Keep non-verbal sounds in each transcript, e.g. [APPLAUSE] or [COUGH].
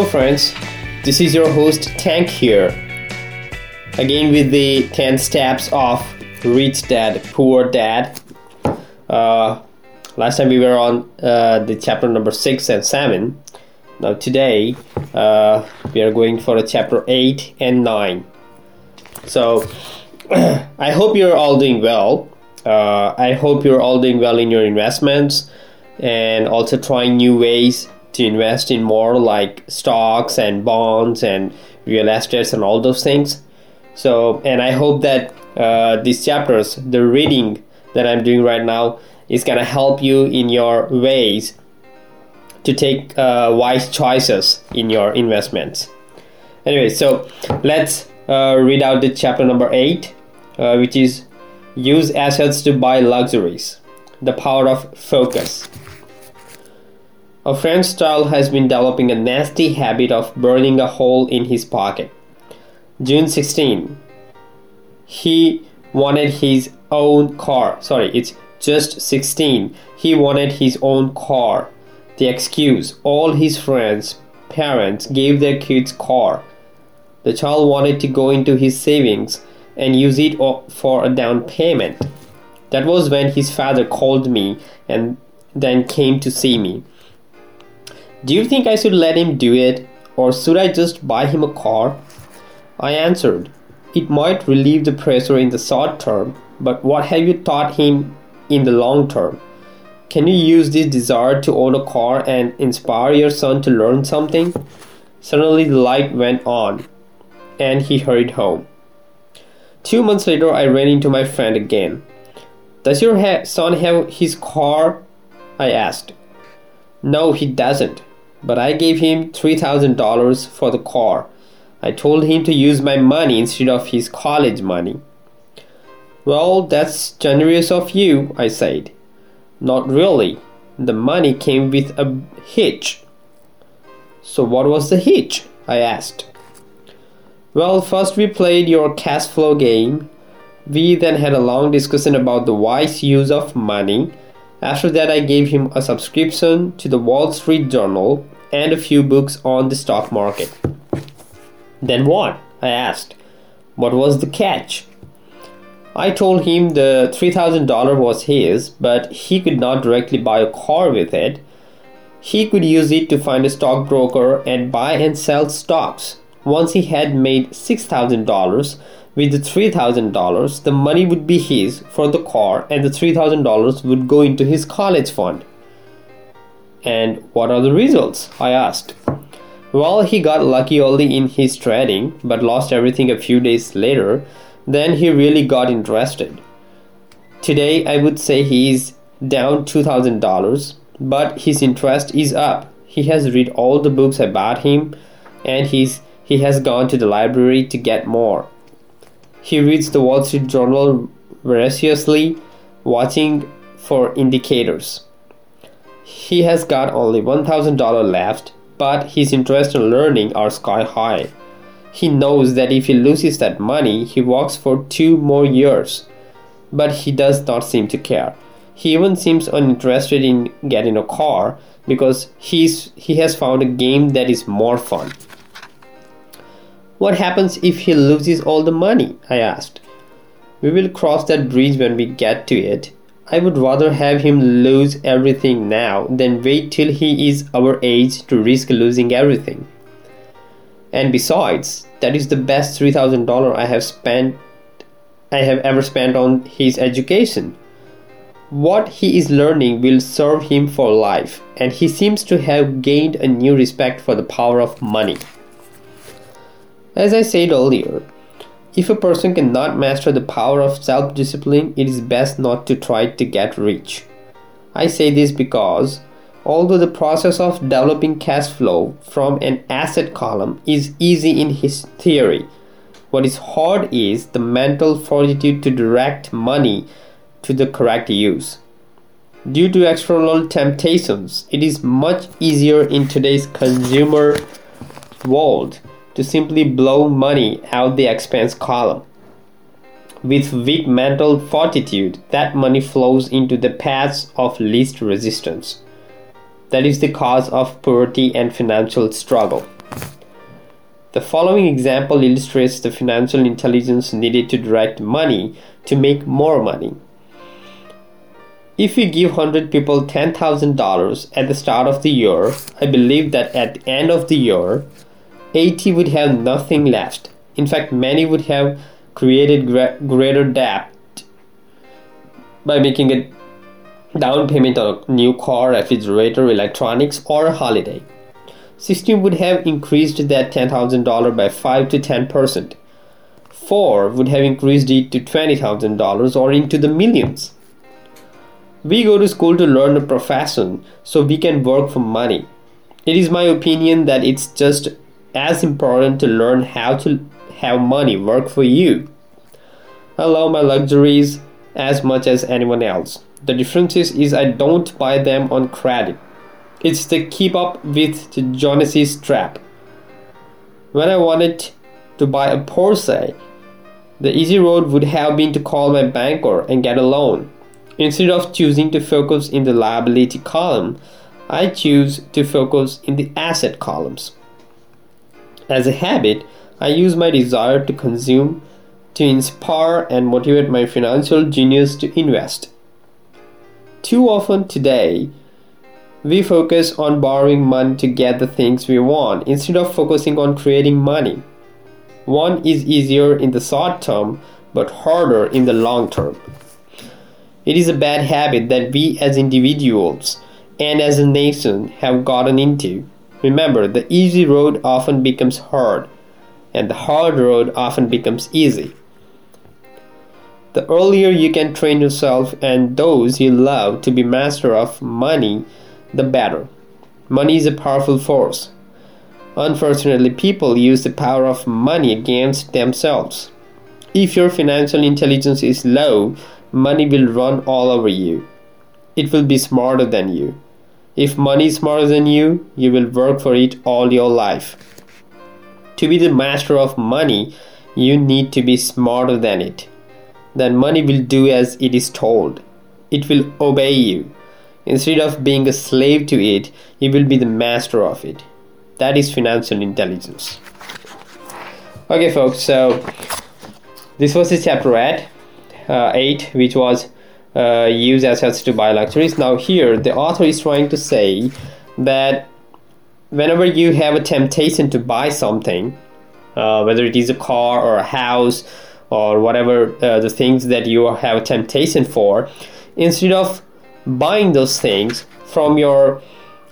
Hello, friends. This is your host Tank here. Again with the 10 steps of Rich Dad, Poor Dad. Uh, last time we were on uh, the chapter number 6 and 7. Now, today uh, we are going for a chapter 8 and 9. So, [CLEARS THROAT] I hope you're all doing well. Uh, I hope you're all doing well in your investments and also trying new ways to invest in more like stocks and bonds and real estates and all those things. So, and I hope that uh, these chapters, the reading that I'm doing right now, is gonna help you in your ways to take uh, wise choices in your investments. Anyway, so let's uh, read out the chapter number eight, uh, which is use assets to buy luxuries. The power of focus. A friend child has been developing a nasty habit of burning a hole in his pocket. June 16. He wanted his own car. Sorry, it's just 16. He wanted his own car. The excuse all his friends, parents gave their kids car. The child wanted to go into his savings and use it for a down payment. That was when his father called me and then came to see me. Do you think I should let him do it, or should I just buy him a car? I answered, It might relieve the pressure in the short term, but what have you taught him in the long term? Can you use this desire to own a car and inspire your son to learn something? Suddenly the light went on, and he hurried home. Two months later, I ran into my friend again. Does your ha- son have his car? I asked. No, he doesn't but I gave him $3,000 for the car. I told him to use my money instead of his college money. Well, that's generous of you, I said. Not really. The money came with a hitch. So, what was the hitch? I asked. Well, first we played your cash flow game. We then had a long discussion about the wise use of money after that, I gave him a subscription to the Wall Street Journal and a few books on the stock market. Then what? I asked. What was the catch? I told him the $3,000 was his, but he could not directly buy a car with it. He could use it to find a stockbroker and buy and sell stocks. Once he had made $6,000, with the $3,000, the money would be his for the car and the $3,000 would go into his college fund. And what are the results? I asked. Well, he got lucky only in his trading, but lost everything a few days later. Then he really got interested. Today, I would say he is down $2,000, but his interest is up. He has read all the books about him and he's, he has gone to the library to get more. He reads the Wall Street Journal voraciously, watching for indicators. He has got only $1,000 left, but his interest in learning are sky high. He knows that if he loses that money, he works for two more years. But he does not seem to care. He even seems uninterested in getting a car because he's, he has found a game that is more fun. What happens if he loses all the money? I asked. We will cross that bridge when we get to it. I would rather have him lose everything now than wait till he is our age to risk losing everything. And besides, that is the best $3,000 I have spent I have ever spent on his education. What he is learning will serve him for life, and he seems to have gained a new respect for the power of money. As I said earlier, if a person cannot master the power of self discipline, it is best not to try to get rich. I say this because although the process of developing cash flow from an asset column is easy in his theory, what is hard is the mental fortitude to direct money to the correct use. Due to external temptations, it is much easier in today's consumer world to simply blow money out the expense column. With weak mental fortitude, that money flows into the paths of least resistance. That is the cause of poverty and financial struggle. The following example illustrates the financial intelligence needed to direct money to make more money. If you give 100 people $10,000 at the start of the year, I believe that at the end of the year, 80 would have nothing left. In fact, many would have created greater debt by making a down payment on a new car, refrigerator, electronics, or a holiday. 16 would have increased that $10,000 by 5 to 10%. 4 would have increased it to $20,000 or into the millions. We go to school to learn a profession so we can work for money. It is my opinion that it's just as important to learn how to have money work for you. I love my luxuries as much as anyone else. The difference is, is I don't buy them on credit. It's the keep up with the Joneses trap. When I wanted to buy a Porsche, the easy road would have been to call my banker and get a loan. Instead of choosing to focus in the liability column, I choose to focus in the asset columns. As a habit, I use my desire to consume to inspire and motivate my financial genius to invest. Too often today, we focus on borrowing money to get the things we want instead of focusing on creating money. One is easier in the short term but harder in the long term. It is a bad habit that we as individuals and as a nation have gotten into. Remember, the easy road often becomes hard, and the hard road often becomes easy. The earlier you can train yourself and those you love to be master of money, the better. Money is a powerful force. Unfortunately, people use the power of money against themselves. If your financial intelligence is low, money will run all over you. It will be smarter than you. If money is smarter than you, you will work for it all your life. To be the master of money, you need to be smarter than it. Then money will do as it is told. It will obey you. Instead of being a slave to it, you will be the master of it. That is financial intelligence. Okay, folks, so this was the chapter 8, uh, 8 which was uh, use assets to buy luxuries. Now, here the author is trying to say that whenever you have a temptation to buy something, uh, whether it is a car or a house or whatever uh, the things that you have a temptation for, instead of buying those things from your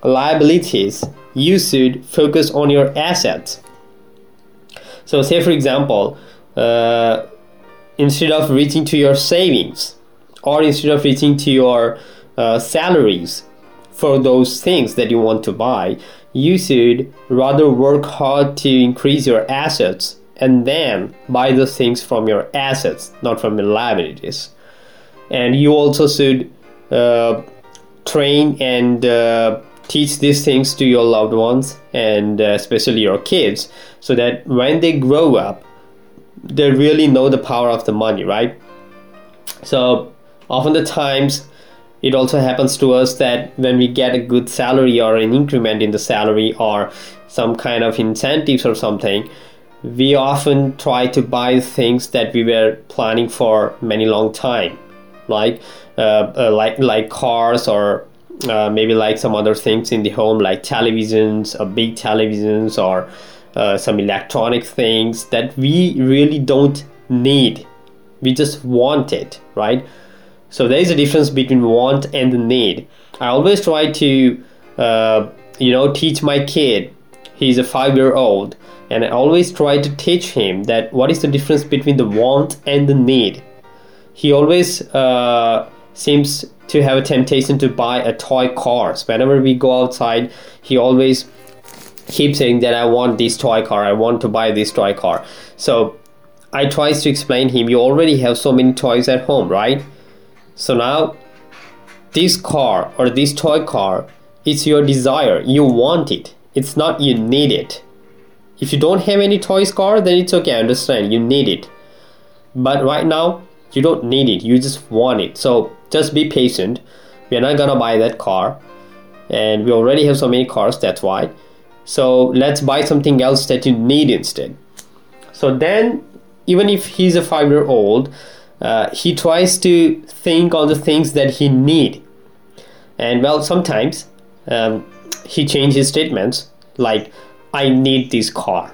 liabilities, you should focus on your assets. So, say for example, uh, instead of reaching to your savings or instead of reaching to your uh, salaries for those things that you want to buy, you should rather work hard to increase your assets and then buy those things from your assets, not from your liabilities. And you also should uh, train and uh, teach these things to your loved ones and uh, especially your kids so that when they grow up they really know the power of the money right so often the times it also happens to us that when we get a good salary or an increment in the salary or some kind of incentives or something we often try to buy things that we were planning for many long time like uh, uh, like like cars or uh, maybe like some other things in the home like televisions or big televisions or uh, some electronic things that we really don't need. We just want it right so there is a difference between want and need i always try to uh, you know teach my kid he's a five year old and i always try to teach him that what is the difference between the want and the need he always uh, seems to have a temptation to buy a toy cars. Whenever we go outside, he always keeps saying that I want this toy car, I want to buy this toy car. So I tries to explain him you already have so many toys at home, right? So now this car or this toy car it's your desire. You want it. It's not you need it. If you don't have any toys car, then it's okay, I understand. You need it. But right now, you don't need it. You just want it. So just be patient. We are not gonna buy that car, and we already have so many cars. That's why. so let's buy something else that you need instead so then even if he's a five year old uh, he tries to think on the things that he need. And well sometimes um, he changes statements like i need this car.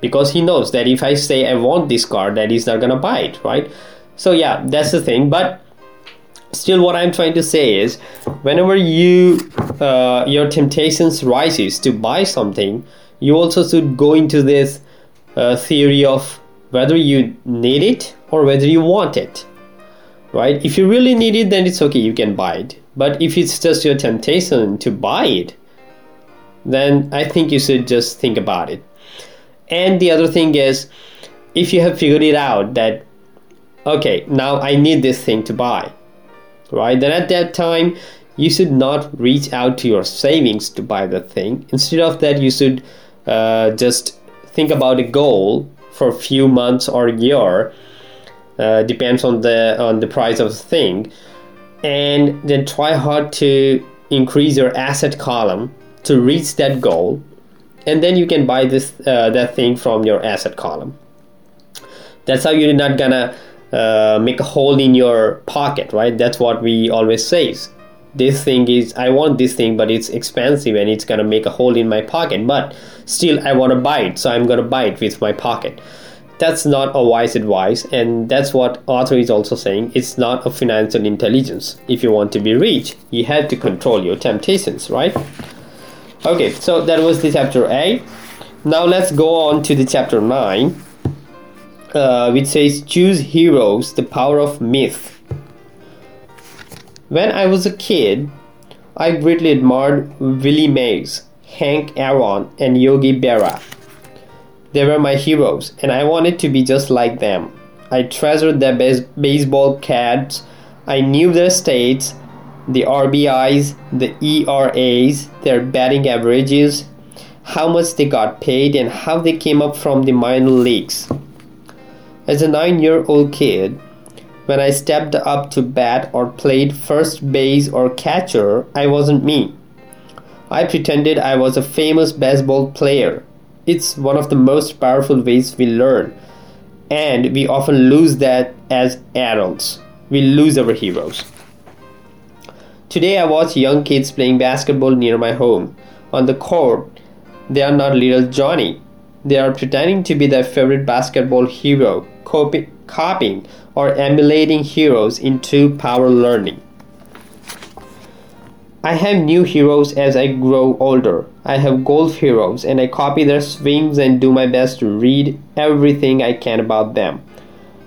Because he knows that if i say i want this car that he's not gonna buy it right? So yeah that's the thing. But still what i'm trying to say is whenever you uh, your temptations rises to buy something you also should go into this uh, theory of whether you need it or whether you want it right if you really need it then it's okay you can buy it but if it's just your temptation to buy it then i think you should just think about it and the other thing is if you have figured it out that okay now i need this thing to buy right? Then at that time, you should not reach out to your savings to buy the thing. Instead of that, you should uh, just think about a goal for a few months or a year. Uh, depends on the on the price of the thing, and then try hard to increase your asset column to reach that goal, and then you can buy this uh, that thing from your asset column. That's how you're not gonna uh, make a hole in your pocket right? That's what we always say this thing is i want this thing but it's expensive and it's gonna make a hole in my pocket but still i want to buy it so i'm gonna buy it with my pocket that's not a wise advice and that's what author is also saying. It's not a financial intelligence. If you want to be rich you have to control your temptations right? Okay so that was the chapter a. Now let's go on to the chapter 9 uh, which says choose heroes the power of myth. When i was a kid i greatly admired willie mays hank aaron and yogi berra they were my heroes and i wanted to be just like them i treasured their base- baseball cards i knew their states the rbis the eras their batting averages how much they got paid and how they came up from the minor leagues as a nine year old kid, when I stepped up to bat or played first base or catcher, I wasn't me. I pretended I was a famous baseball player. It's one of the most powerful ways we learn, and we often lose that as adults. We lose our heroes. Today, I watch young kids playing basketball near my home. On the court, they are not little Johnny. They are pretending to be their favorite basketball hero copy, copying or emulating heroes into power learning. I have new heroes as I grow older. I have golf heroes and I copy their swings and do my best to read everything I can about them.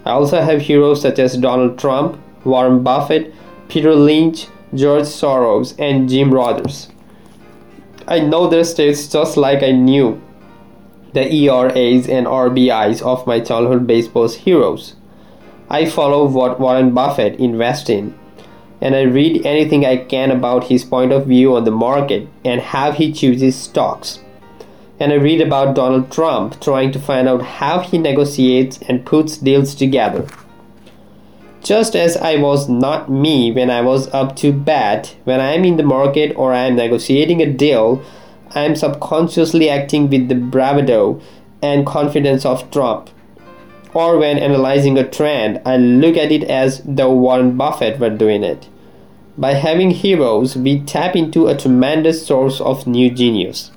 I also have heroes such as Donald Trump, Warren Buffett, Peter Lynch, George Soros, and Jim Rogers. I know their states just like I knew the ERAs and RBIs of my childhood baseball's heroes. I follow what Warren Buffett invests in, and I read anything I can about his point of view on the market and how he chooses stocks. And I read about Donald Trump trying to find out how he negotiates and puts deals together. Just as I was not me when I was up to bat, when I am in the market or I am negotiating a deal, I am subconsciously acting with the bravado and confidence of Trump. Or when analyzing a trend, I look at it as though Warren Buffett were doing it. By having heroes, we tap into a tremendous source of new genius.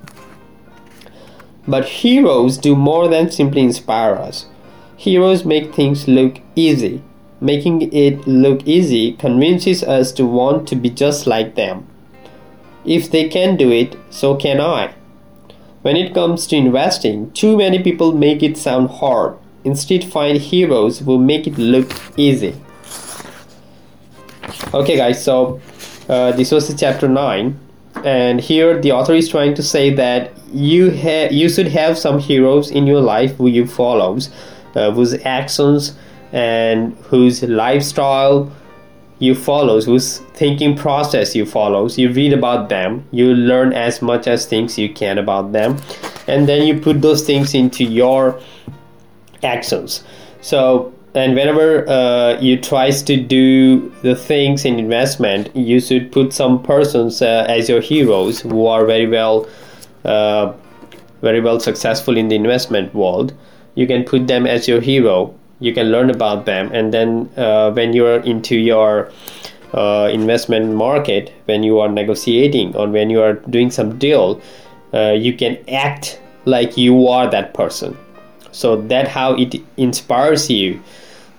But heroes do more than simply inspire us. Heroes make things look easy. Making it look easy convinces us to want to be just like them. If they can do it, so can I. When it comes to investing, too many people make it sound hard. Instead, find heroes who make it look easy. Okay, guys, so uh, this was chapter 9 and here the author is trying to say that you ha- you should have some heroes in your life who you follows uh, whose actions and whose lifestyle you follows whose thinking process you follows you read about them you learn as much as things you can about them and then you put those things into your actions so and whenever uh, you tries to do the things in investment you should put some persons uh, as your heroes who are very well uh, very well successful in the investment world. You can put them as your hero. You can learn about them. And then uh, when you're into your uh, investment market when you are negotiating or when you are doing some deal uh, you can act like you are that person so that how it inspires you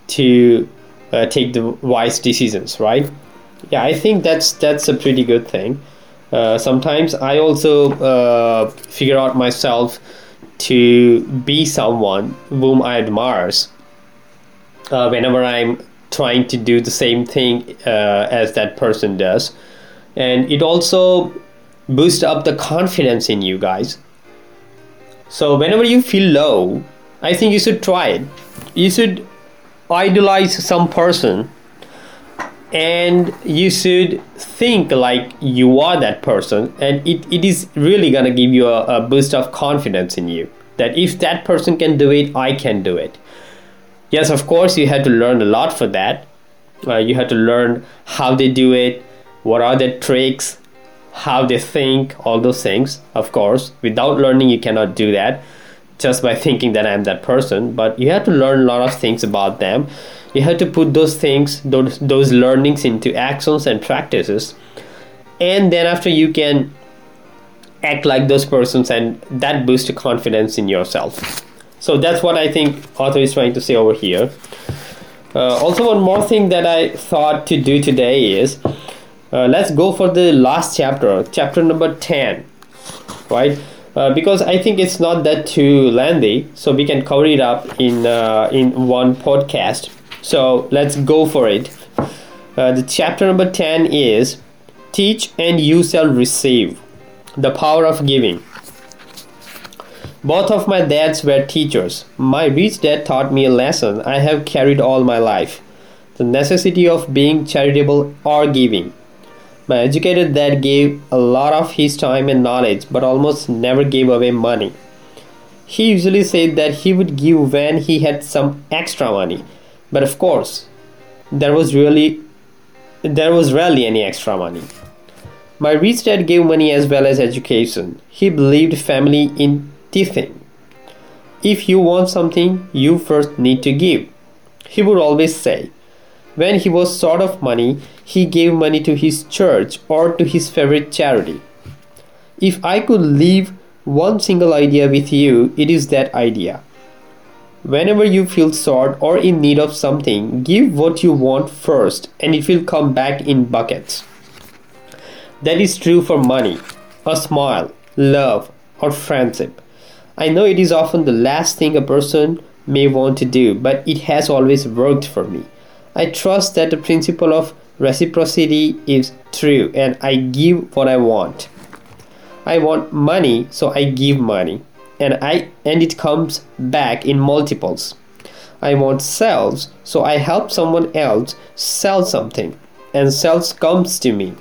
to uh, take the wise decisions right? Yeah i think that's that's a pretty good thing. Uh, sometimes i also uh, figure out myself to be someone whom i admire uh, whenever i'm trying to do the same thing uh, as that person does. And it also boosts up the confidence in you guys. So whenever you feel low i think you should try it. You should idolize some person and you should think like you are that person and it, it is really going to give you a, a boost of confidence in you that if that person can do it i can do it. Yes of course you had to learn a lot for that. Uh, you had to learn how they do it what are their tricks how they think all those things. Of course without learning you cannot do that just by thinking that i'm that person but you have to learn a lot of things about them you have to put those things those, those learnings into actions and practices and then after you can act like those persons and that boosts your confidence in yourself so that's what I think author is trying to say over here. Uh, also, one more thing that I thought to do today is uh, let's go for the last chapter, chapter number 10, right? Uh, because I think it's not that too lengthy, so we can cover it up in uh, in one podcast. So let's go for it. Uh, the chapter number 10 is Teach and you shall receive the power of giving. Both of my dads were teachers. My rich dad taught me a lesson I have carried all my life the necessity of being charitable or giving. My educated dad gave a lot of his time and knowledge, but almost never gave away money. He usually said that he would give when he had some extra money, but of course, there was really there was rarely any extra money. My rich dad gave money as well as education. He believed family in tithing. If you want something, you first need to give. He would always say. When he was short of money, he gave money to his church or to his favorite charity. If I could leave one single idea with you, it is that idea. Whenever you feel short or in need of something, give what you want first and it will come back in buckets. That is true for money, a smile, love, or friendship. I know it is often the last thing a person may want to do, but it has always worked for me. I trust that the principle of reciprocity is true and I give what I want. I want money, so I give money and I and it comes back in multiples. I want sales, so I help someone else sell something and sales comes to me.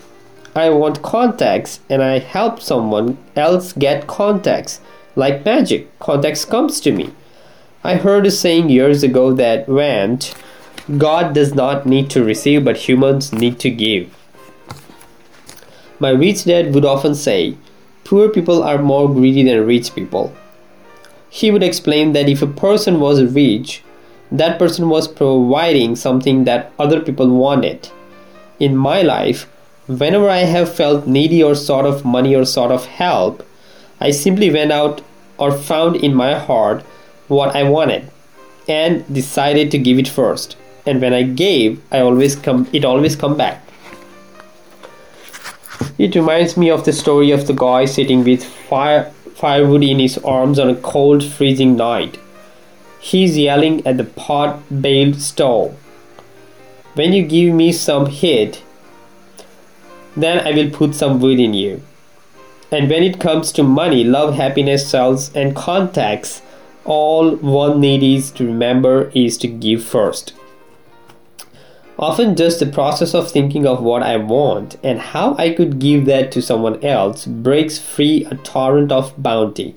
I want contacts and I help someone else get contacts like magic, contacts comes to me. I heard a saying years ago that went, God does not need to receive, but humans need to give. My rich dad would often say, Poor people are more greedy than rich people. He would explain that if a person was rich, that person was providing something that other people wanted. In my life, whenever I have felt needy or sort of money or sort of help, I simply went out or found in my heart what I wanted and decided to give it first. And when I gave, I always come it always come back. It reminds me of the story of the guy sitting with fire, firewood in his arms on a cold, freezing night. He's yelling at the pot baled stove. When you give me some heat, then I will put some wood in you. And when it comes to money, love, happiness, sales, and contacts, all one needs to remember is to give first. Often, just the process of thinking of what I want and how I could give that to someone else breaks free a torrent of bounty.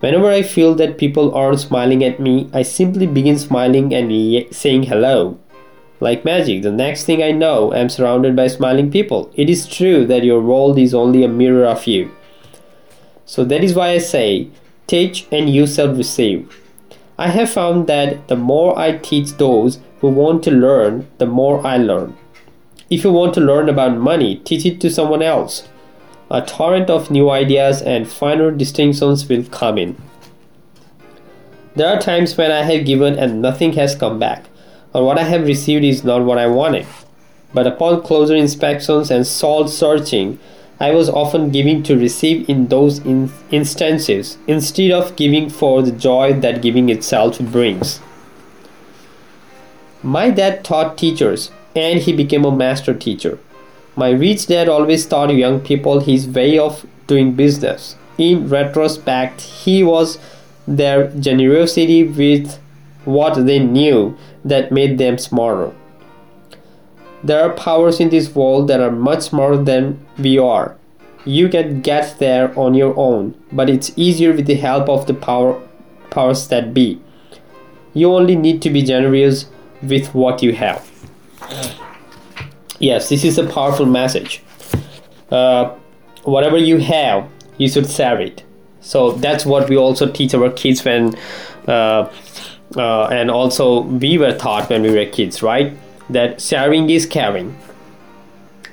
Whenever I feel that people aren't smiling at me, I simply begin smiling and saying hello. Like magic, the next thing I know, I'm surrounded by smiling people. It is true that your world is only a mirror of you. So that is why I say, teach and you shall receive. I have found that the more I teach those who want to learn, the more I learn. If you want to learn about money, teach it to someone else. A torrent of new ideas and finer distinctions will come in. There are times when I have given and nothing has come back, or what I have received is not what I wanted. But upon closer inspections and soul searching, I was often giving to receive in those in- instances instead of giving for the joy that giving itself brings. My dad taught teachers, and he became a master teacher. My rich dad always taught young people his way of doing business. In retrospect, he was their generosity with what they knew that made them smarter. There are powers in this world that are much smarter than we are. You can get there on your own, but it's easier with the help of the power powers that be. You only need to be generous with what you have. Yes, this is a powerful message. Uh, whatever you have, you should share it. So that's what we also teach our kids when, uh, uh, and also we were taught when we were kids, right? that sharing is caring.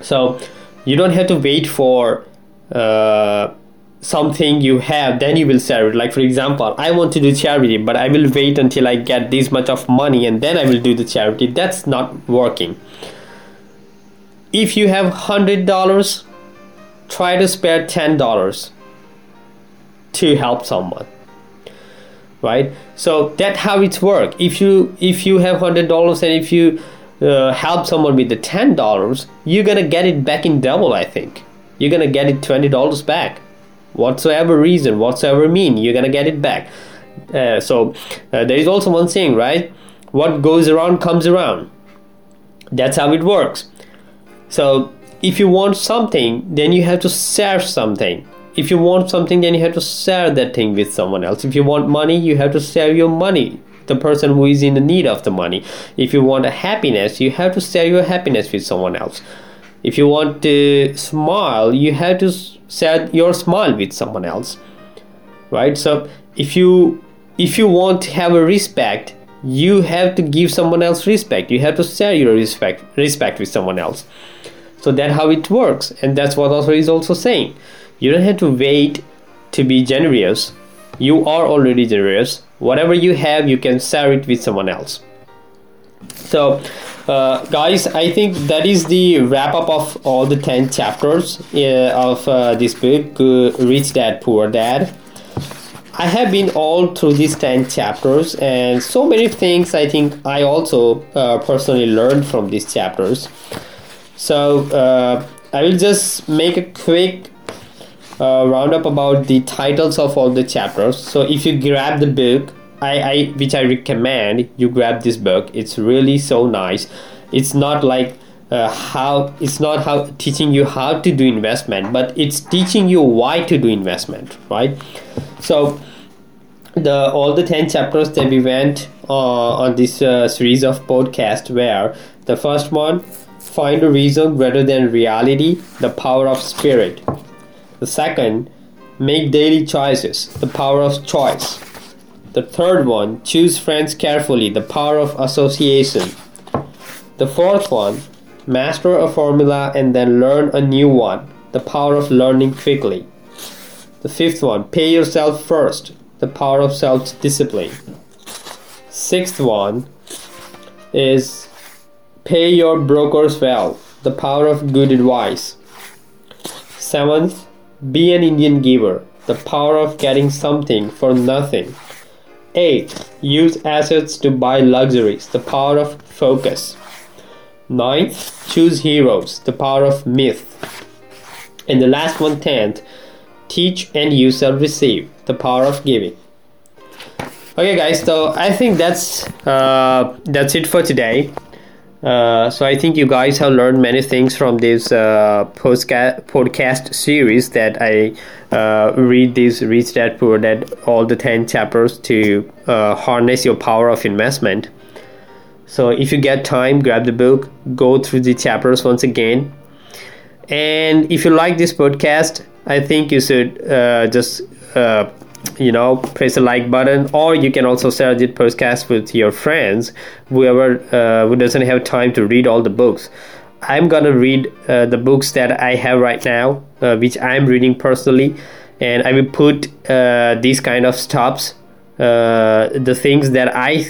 So you don't have to wait for uh, something you have, then you will share it. Like for example, I want to do charity, but I will wait until I get this much of money and then I will do the charity. That's not working. If you have hundred dollars, try to spare ten dollars to help someone right so that's how it's work if you if you have hundred dollars and if you uh, help someone with the ten dollars, you're gonna get it back in double. I think you're gonna get it twenty dollars back, whatsoever reason, whatsoever mean, you're gonna get it back. Uh, so uh, there is also one saying, right? What goes around comes around. That's how it works. So if you want something, then you have to share something. If you want something, then you have to share that thing with someone else. If you want money, you have to share your money the person who is in the need of the money if you want a happiness you have to share your happiness with someone else if you want to smile you have to share your smile with someone else. Right? So if you if you want to have a respect you have to give someone else respect. You have to share your respect respect with someone else. So that's how it works and that's what also is also saying. You don't have to wait to be generous. You are already generous. Whatever you have you can share it with someone else so uh, guys i think that is the wrap up of all the 10 chapters uh, of uh, this book uh, rich dad poor dad i have been all through these 10 chapters and so many things i think i also uh, personally learned from these chapters so uh, i will just make a quick roundup about the titles of all the chapters. So if you grab the book, I, I which I recommend you grab this book. It's really so nice. It's not like uh, how it's not how teaching you how to do investment, but it's teaching you why to do investment, right? So the all the 10 chapters that we went uh, on this uh, series of podcast where the first one find a reason rather than reality the power of spirit the second, make daily choices, the power of choice. The third one, choose friends carefully, the power of association. The fourth one, master a formula and then learn a new one, the power of learning quickly. The fifth one, pay yourself first, the power of self discipline. Sixth one is pay your brokers well, the power of good advice. Seventh, be an Indian giver, the power of getting something for nothing. 8. Use assets to buy luxuries, the power of focus. 9th, choose heroes, the power of myth. And the last one, 10th, teach and you shall receive, the power of giving. Okay, guys, so I think that's uh, that's it for today. Uh, so I think you guys have learned many things from this uh, podcast series that I uh, read this Rich Dad Poor Dad all the 10 chapters to uh, harness your power of investment. So if you get time, grab the book, go through the chapters once again. And if you like this podcast, I think you should uh, just you know press the like button or you can also share this podcast with your friends. Whoever uh, who doesn't have time to read all the books. I'm gonna read uh, the books that i have right now uh, which i'm reading personally and i will put uh, these kind of stops uh, the things that i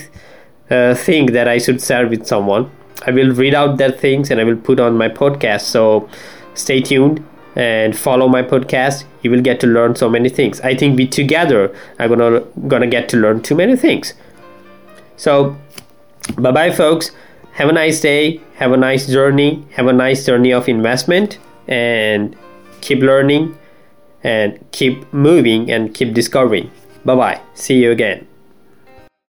uh, think that i should share with someone. I will read out that things and i will put on my podcast so stay tuned and follow my podcast you will get to learn so many things. I think we together are gonna gonna get to learn too many things. So bye bye folks. Have a nice day. Have a nice journey. Have a nice journey of investment. And keep learning. And keep moving and keep discovering. Bye bye see you again